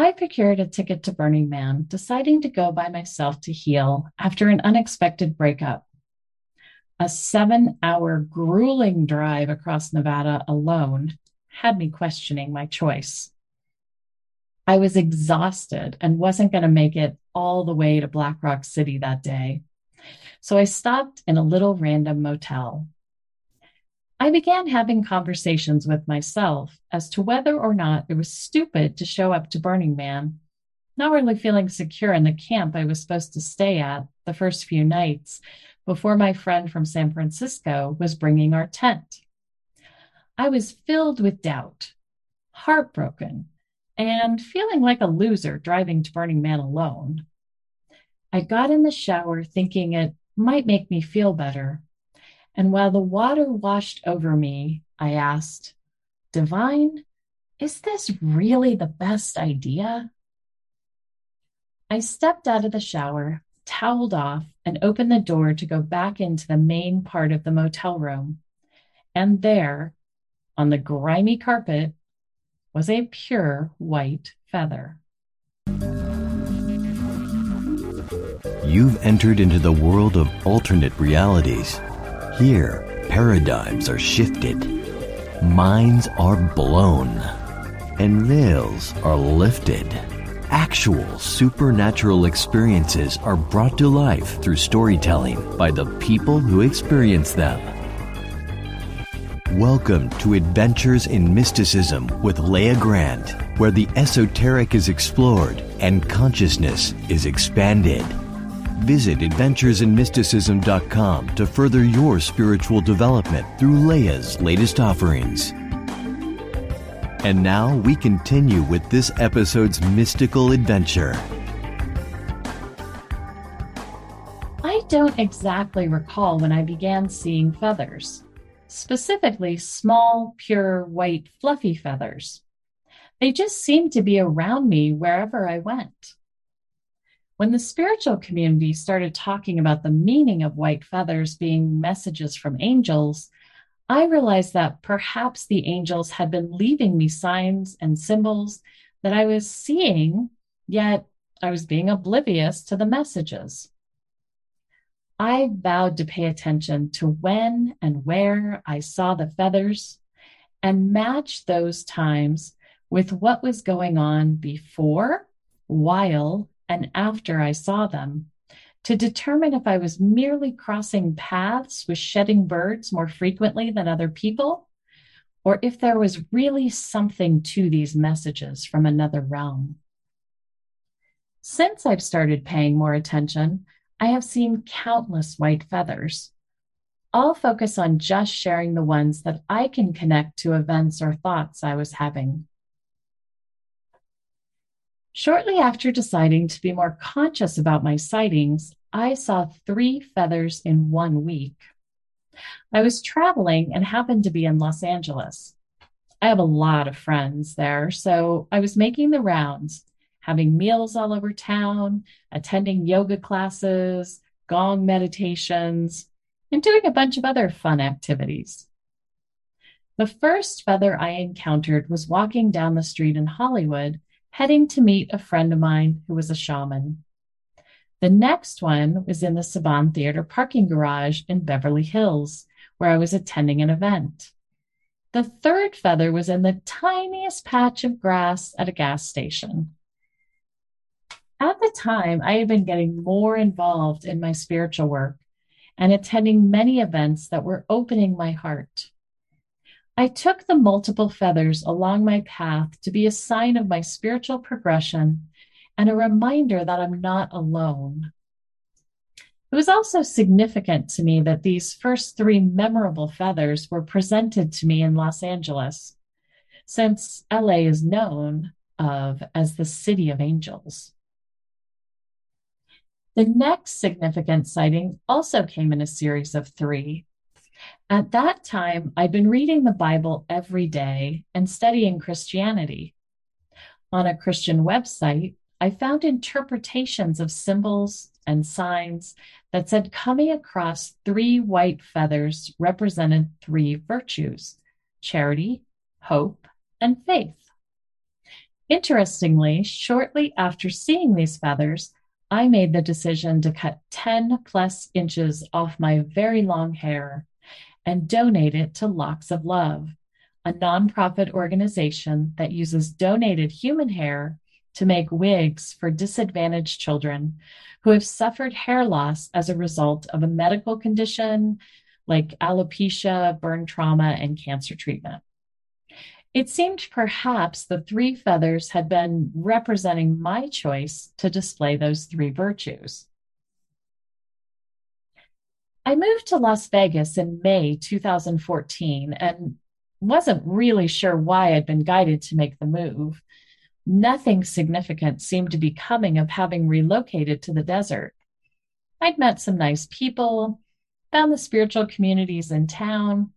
I procured a ticket to Burning Man, deciding to go by myself to heal after an unexpected breakup. A seven hour grueling drive across Nevada alone had me questioning my choice. I was exhausted and wasn't going to make it all the way to Black Rock City that day. So I stopped in a little random motel. I began having conversations with myself as to whether or not it was stupid to show up to Burning Man, not really feeling secure in the camp I was supposed to stay at the first few nights before my friend from San Francisco was bringing our tent. I was filled with doubt, heartbroken, and feeling like a loser driving to Burning Man alone. I got in the shower thinking it might make me feel better. And while the water washed over me, I asked, Divine, is this really the best idea? I stepped out of the shower, toweled off, and opened the door to go back into the main part of the motel room. And there, on the grimy carpet, was a pure white feather. You've entered into the world of alternate realities. Here, paradigms are shifted, minds are blown, and veils are lifted. Actual supernatural experiences are brought to life through storytelling by the people who experience them. Welcome to Adventures in Mysticism with Leah Grant, where the esoteric is explored and consciousness is expanded. Visit adventuresinmysticism.com to further your spiritual development through Leah's latest offerings. And now we continue with this episode's mystical adventure. I don't exactly recall when I began seeing feathers specifically small, pure, white, fluffy feathers. They just seemed to be around me wherever I went. When the spiritual community started talking about the meaning of white feathers being messages from angels, I realized that perhaps the angels had been leaving me signs and symbols that I was seeing, yet I was being oblivious to the messages. I vowed to pay attention to when and where I saw the feathers and match those times with what was going on before, while, and after I saw them to determine if I was merely crossing paths with shedding birds more frequently than other people, or if there was really something to these messages from another realm. Since I've started paying more attention, I have seen countless white feathers. I'll focus on just sharing the ones that I can connect to events or thoughts I was having. Shortly after deciding to be more conscious about my sightings, I saw three feathers in one week. I was traveling and happened to be in Los Angeles. I have a lot of friends there, so I was making the rounds having meals all over town, attending yoga classes, gong meditations, and doing a bunch of other fun activities. The first feather I encountered was walking down the street in Hollywood, heading to meet a friend of mine who was a shaman. The next one was in the Saban Theater parking garage in Beverly Hills, where I was attending an event. The third feather was in the tiniest patch of grass at a gas station. At the time, I had been getting more involved in my spiritual work and attending many events that were opening my heart. I took the multiple feathers along my path to be a sign of my spiritual progression and a reminder that I'm not alone. It was also significant to me that these first three memorable feathers were presented to me in Los Angeles, since LA is known of as the city of angels. The next significant sighting also came in a series of three. At that time, I'd been reading the Bible every day and studying Christianity. On a Christian website, I found interpretations of symbols and signs that said coming across three white feathers represented three virtues charity, hope, and faith. Interestingly, shortly after seeing these feathers, I made the decision to cut 10 plus inches off my very long hair and donate it to Locks of Love, a nonprofit organization that uses donated human hair to make wigs for disadvantaged children who have suffered hair loss as a result of a medical condition like alopecia, burn trauma, and cancer treatment. It seemed perhaps the three feathers had been representing my choice to display those three virtues. I moved to Las Vegas in May 2014 and wasn't really sure why I'd been guided to make the move. Nothing significant seemed to be coming of having relocated to the desert. I'd met some nice people, found the spiritual communities in town,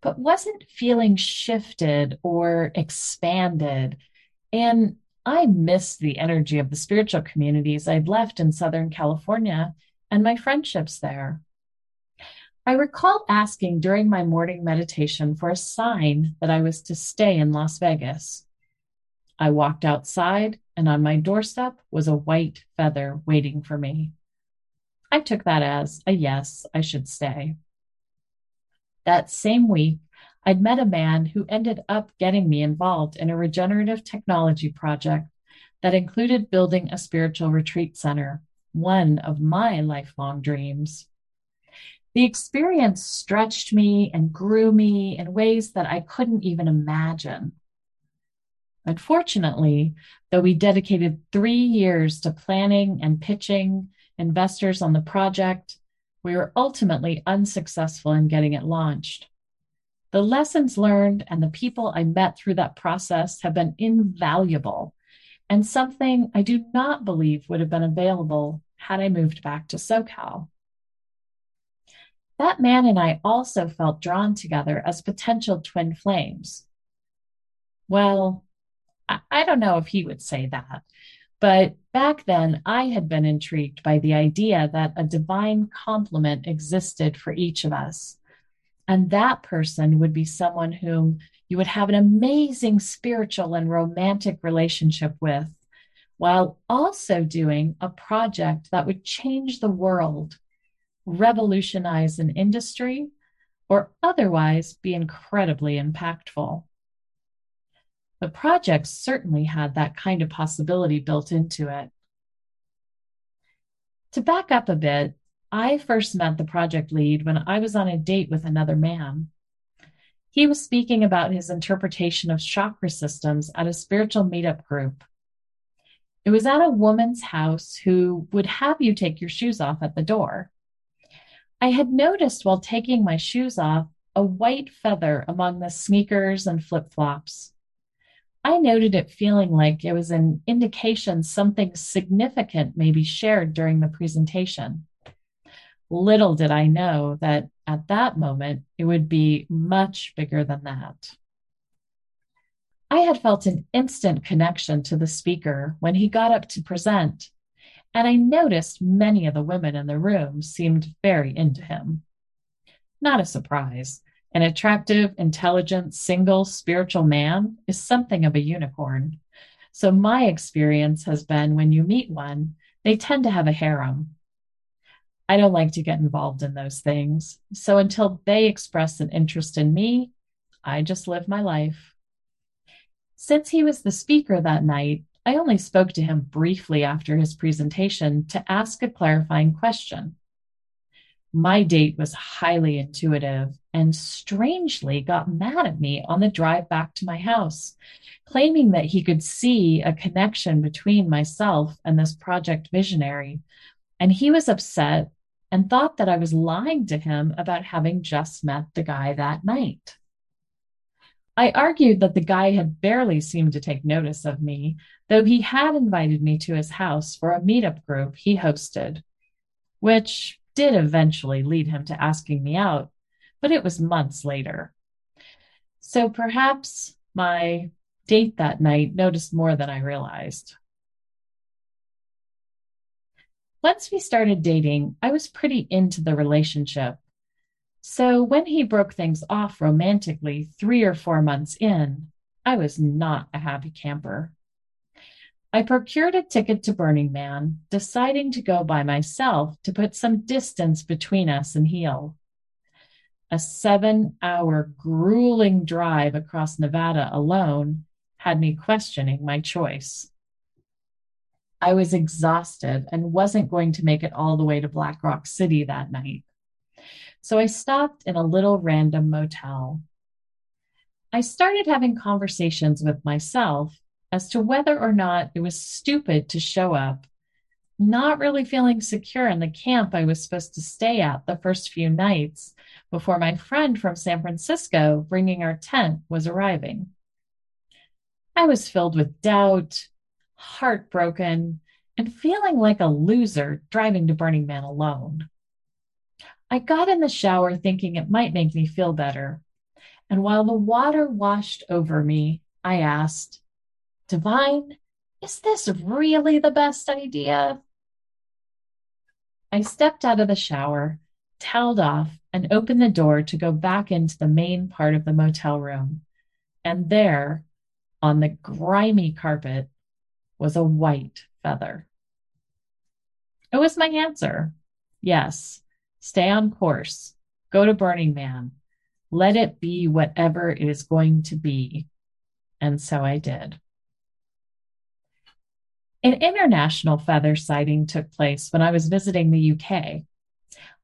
but wasn't feeling shifted or expanded. And I missed the energy of the spiritual communities I'd left in Southern California and my friendships there. I recall asking during my morning meditation for a sign that I was to stay in Las Vegas. I walked outside, and on my doorstep was a white feather waiting for me. I took that as a yes, I should stay. That same week, I'd met a man who ended up getting me involved in a regenerative technology project that included building a spiritual retreat center, one of my lifelong dreams. The experience stretched me and grew me in ways that I couldn't even imagine. Unfortunately, though we dedicated three years to planning and pitching investors on the project, we were ultimately unsuccessful in getting it launched. The lessons learned and the people I met through that process have been invaluable and something I do not believe would have been available had I moved back to SoCal. That man and I also felt drawn together as potential twin flames. Well, I don't know if he would say that, but back then, I had been intrigued by the idea that a divine complement existed for each of us. And that person would be someone whom you would have an amazing spiritual and romantic relationship with, while also doing a project that would change the world, revolutionize an industry, or otherwise be incredibly impactful. The project certainly had that kind of possibility built into it. To back up a bit, I first met the project lead when I was on a date with another man. He was speaking about his interpretation of chakra systems at a spiritual meetup group. It was at a woman's house who would have you take your shoes off at the door. I had noticed while taking my shoes off a white feather among the sneakers and flip flops. I noted it feeling like it was an indication something significant may be shared during the presentation. Little did I know that at that moment it would be much bigger than that. I had felt an instant connection to the speaker when he got up to present, and I noticed many of the women in the room seemed very into him. Not a surprise. An attractive, intelligent, single, spiritual man is something of a unicorn. So, my experience has been when you meet one, they tend to have a harem. I don't like to get involved in those things. So, until they express an interest in me, I just live my life. Since he was the speaker that night, I only spoke to him briefly after his presentation to ask a clarifying question. My date was highly intuitive and strangely got mad at me on the drive back to my house, claiming that he could see a connection between myself and this project visionary. And he was upset and thought that I was lying to him about having just met the guy that night. I argued that the guy had barely seemed to take notice of me, though he had invited me to his house for a meetup group he hosted, which did eventually lead him to asking me out, but it was months later. So perhaps my date that night noticed more than I realized. Once we started dating, I was pretty into the relationship. So when he broke things off romantically three or four months in, I was not a happy camper. I procured a ticket to Burning Man, deciding to go by myself to put some distance between us and heal. A seven hour grueling drive across Nevada alone had me questioning my choice. I was exhausted and wasn't going to make it all the way to Black Rock City that night. So I stopped in a little random motel. I started having conversations with myself as to whether or not it was stupid to show up, not really feeling secure in the camp I was supposed to stay at the first few nights before my friend from San Francisco bringing our tent was arriving. I was filled with doubt, heartbroken, and feeling like a loser driving to Burning Man alone. I got in the shower thinking it might make me feel better. And while the water washed over me, I asked, Divine, is this really the best idea? I stepped out of the shower, toweled off, and opened the door to go back into the main part of the motel room. And there, on the grimy carpet, was a white feather. It was my answer. Yes, stay on course, go to Burning Man, let it be whatever it is going to be. And so I did. An international feather sighting took place when I was visiting the UK.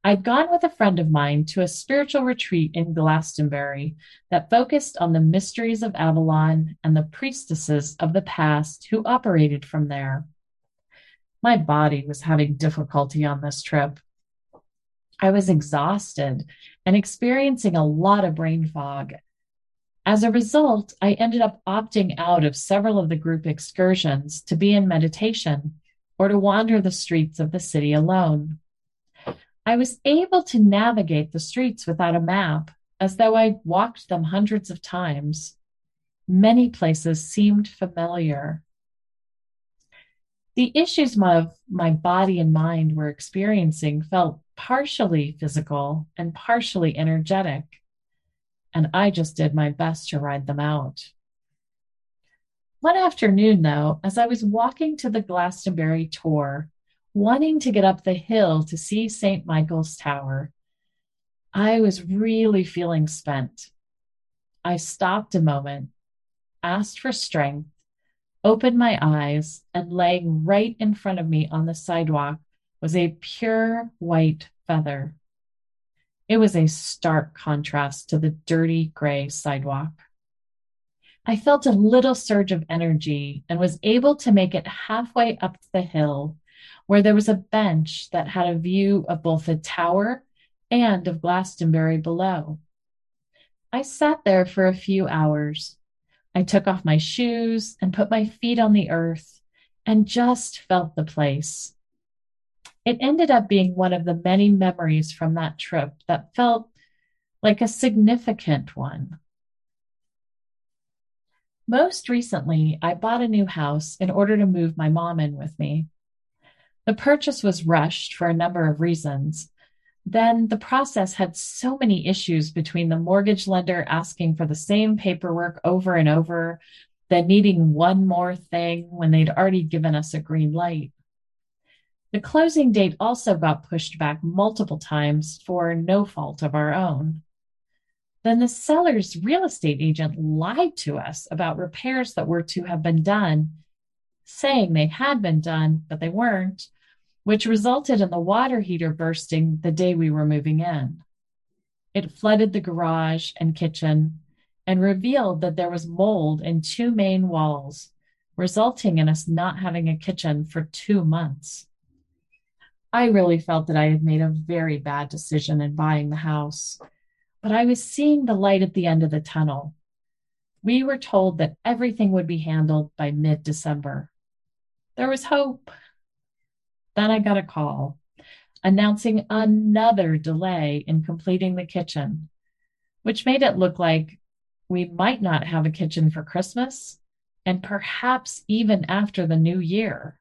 I'd gone with a friend of mine to a spiritual retreat in Glastonbury that focused on the mysteries of Avalon and the priestesses of the past who operated from there. My body was having difficulty on this trip. I was exhausted and experiencing a lot of brain fog as a result, I ended up opting out of several of the group excursions to be in meditation or to wander the streets of the city alone. I was able to navigate the streets without a map, as though I'd walked them hundreds of times. Many places seemed familiar. The issues of my body and mind were experiencing felt partially physical and partially energetic and I just did my best to ride them out. One afternoon, though, as I was walking to the Glastonbury Tor, wanting to get up the hill to see St. Michael's Tower, I was really feeling spent. I stopped a moment, asked for strength, opened my eyes, and laying right in front of me on the sidewalk was a pure white feather. It was a stark contrast to the dirty gray sidewalk. I felt a little surge of energy and was able to make it halfway up the hill, where there was a bench that had a view of both the tower and of Glastonbury below. I sat there for a few hours. I took off my shoes and put my feet on the earth and just felt the place. It ended up being one of the many memories from that trip that felt like a significant one. Most recently, I bought a new house in order to move my mom in with me. The purchase was rushed for a number of reasons. Then the process had so many issues between the mortgage lender asking for the same paperwork over and over, then needing one more thing when they'd already given us a green light. The closing date also got pushed back multiple times for no fault of our own. Then the seller's real estate agent lied to us about repairs that were to have been done, saying they had been done, but they weren't, which resulted in the water heater bursting the day we were moving in. It flooded the garage and kitchen and revealed that there was mold in two main walls, resulting in us not having a kitchen for two months. I really felt that I had made a very bad decision in buying the house, but I was seeing the light at the end of the tunnel. We were told that everything would be handled by mid December. There was hope. Then I got a call announcing another delay in completing the kitchen, which made it look like we might not have a kitchen for Christmas and perhaps even after the new year.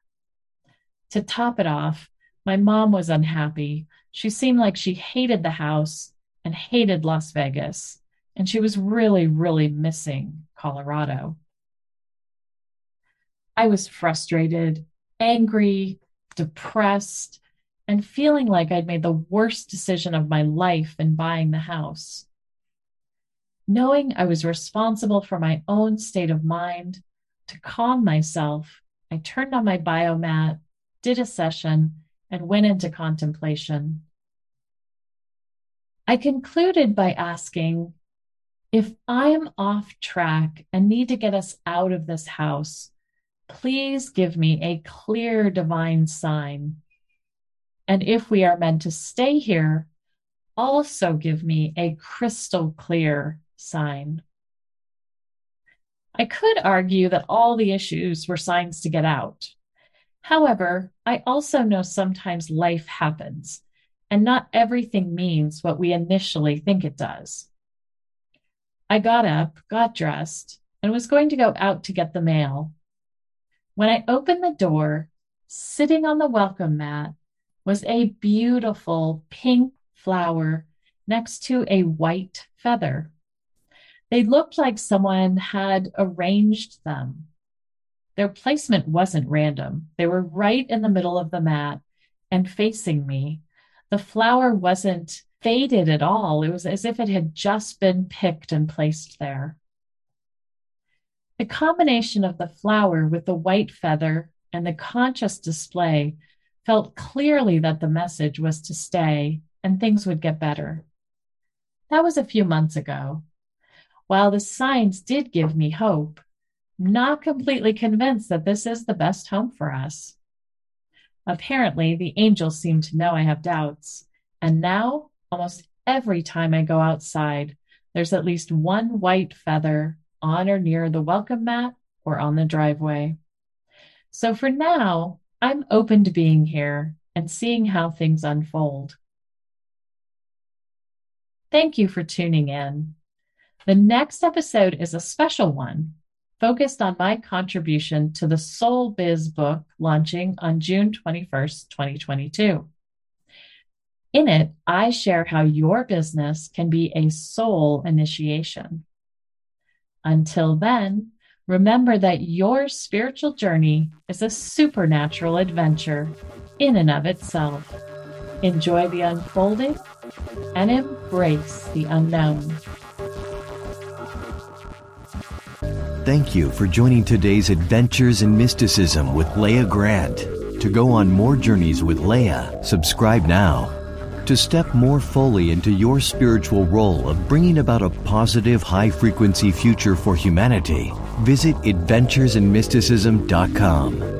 To top it off, my mom was unhappy. She seemed like she hated the house and hated Las Vegas, and she was really, really missing Colorado. I was frustrated, angry, depressed, and feeling like I'd made the worst decision of my life in buying the house. Knowing I was responsible for my own state of mind, to calm myself, I turned on my biomat, did a session, and went into contemplation. I concluded by asking if I'm off track and need to get us out of this house, please give me a clear divine sign. And if we are meant to stay here, also give me a crystal clear sign. I could argue that all the issues were signs to get out. However, I also know sometimes life happens, and not everything means what we initially think it does. I got up, got dressed, and was going to go out to get the mail. When I opened the door, sitting on the welcome mat was a beautiful pink flower next to a white feather. They looked like someone had arranged them. Their placement wasn't random. They were right in the middle of the mat and facing me. The flower wasn't faded at all. It was as if it had just been picked and placed there. The combination of the flower with the white feather and the conscious display felt clearly that the message was to stay and things would get better. That was a few months ago. While the signs did give me hope, not completely convinced that this is the best home for us. Apparently, the angels seem to know I have doubts, and now, almost every time I go outside, there's at least one white feather on or near the welcome mat or on the driveway. So for now, I'm open to being here and seeing how things unfold. Thank you for tuning in. The next episode is a special one focused on my contribution to the Soul Biz book launching on June 21st, 2022. In it, I share how your business can be a soul initiation. Until then, remember that your spiritual journey is a supernatural adventure in and of itself. Enjoy the unfolding and embrace the unknown. Thank you for joining today's Adventures in Mysticism with Leah Grant. To go on more journeys with Leah, subscribe now. To step more fully into your spiritual role of bringing about a positive, high frequency future for humanity, visit AdventuresinMysticism.com.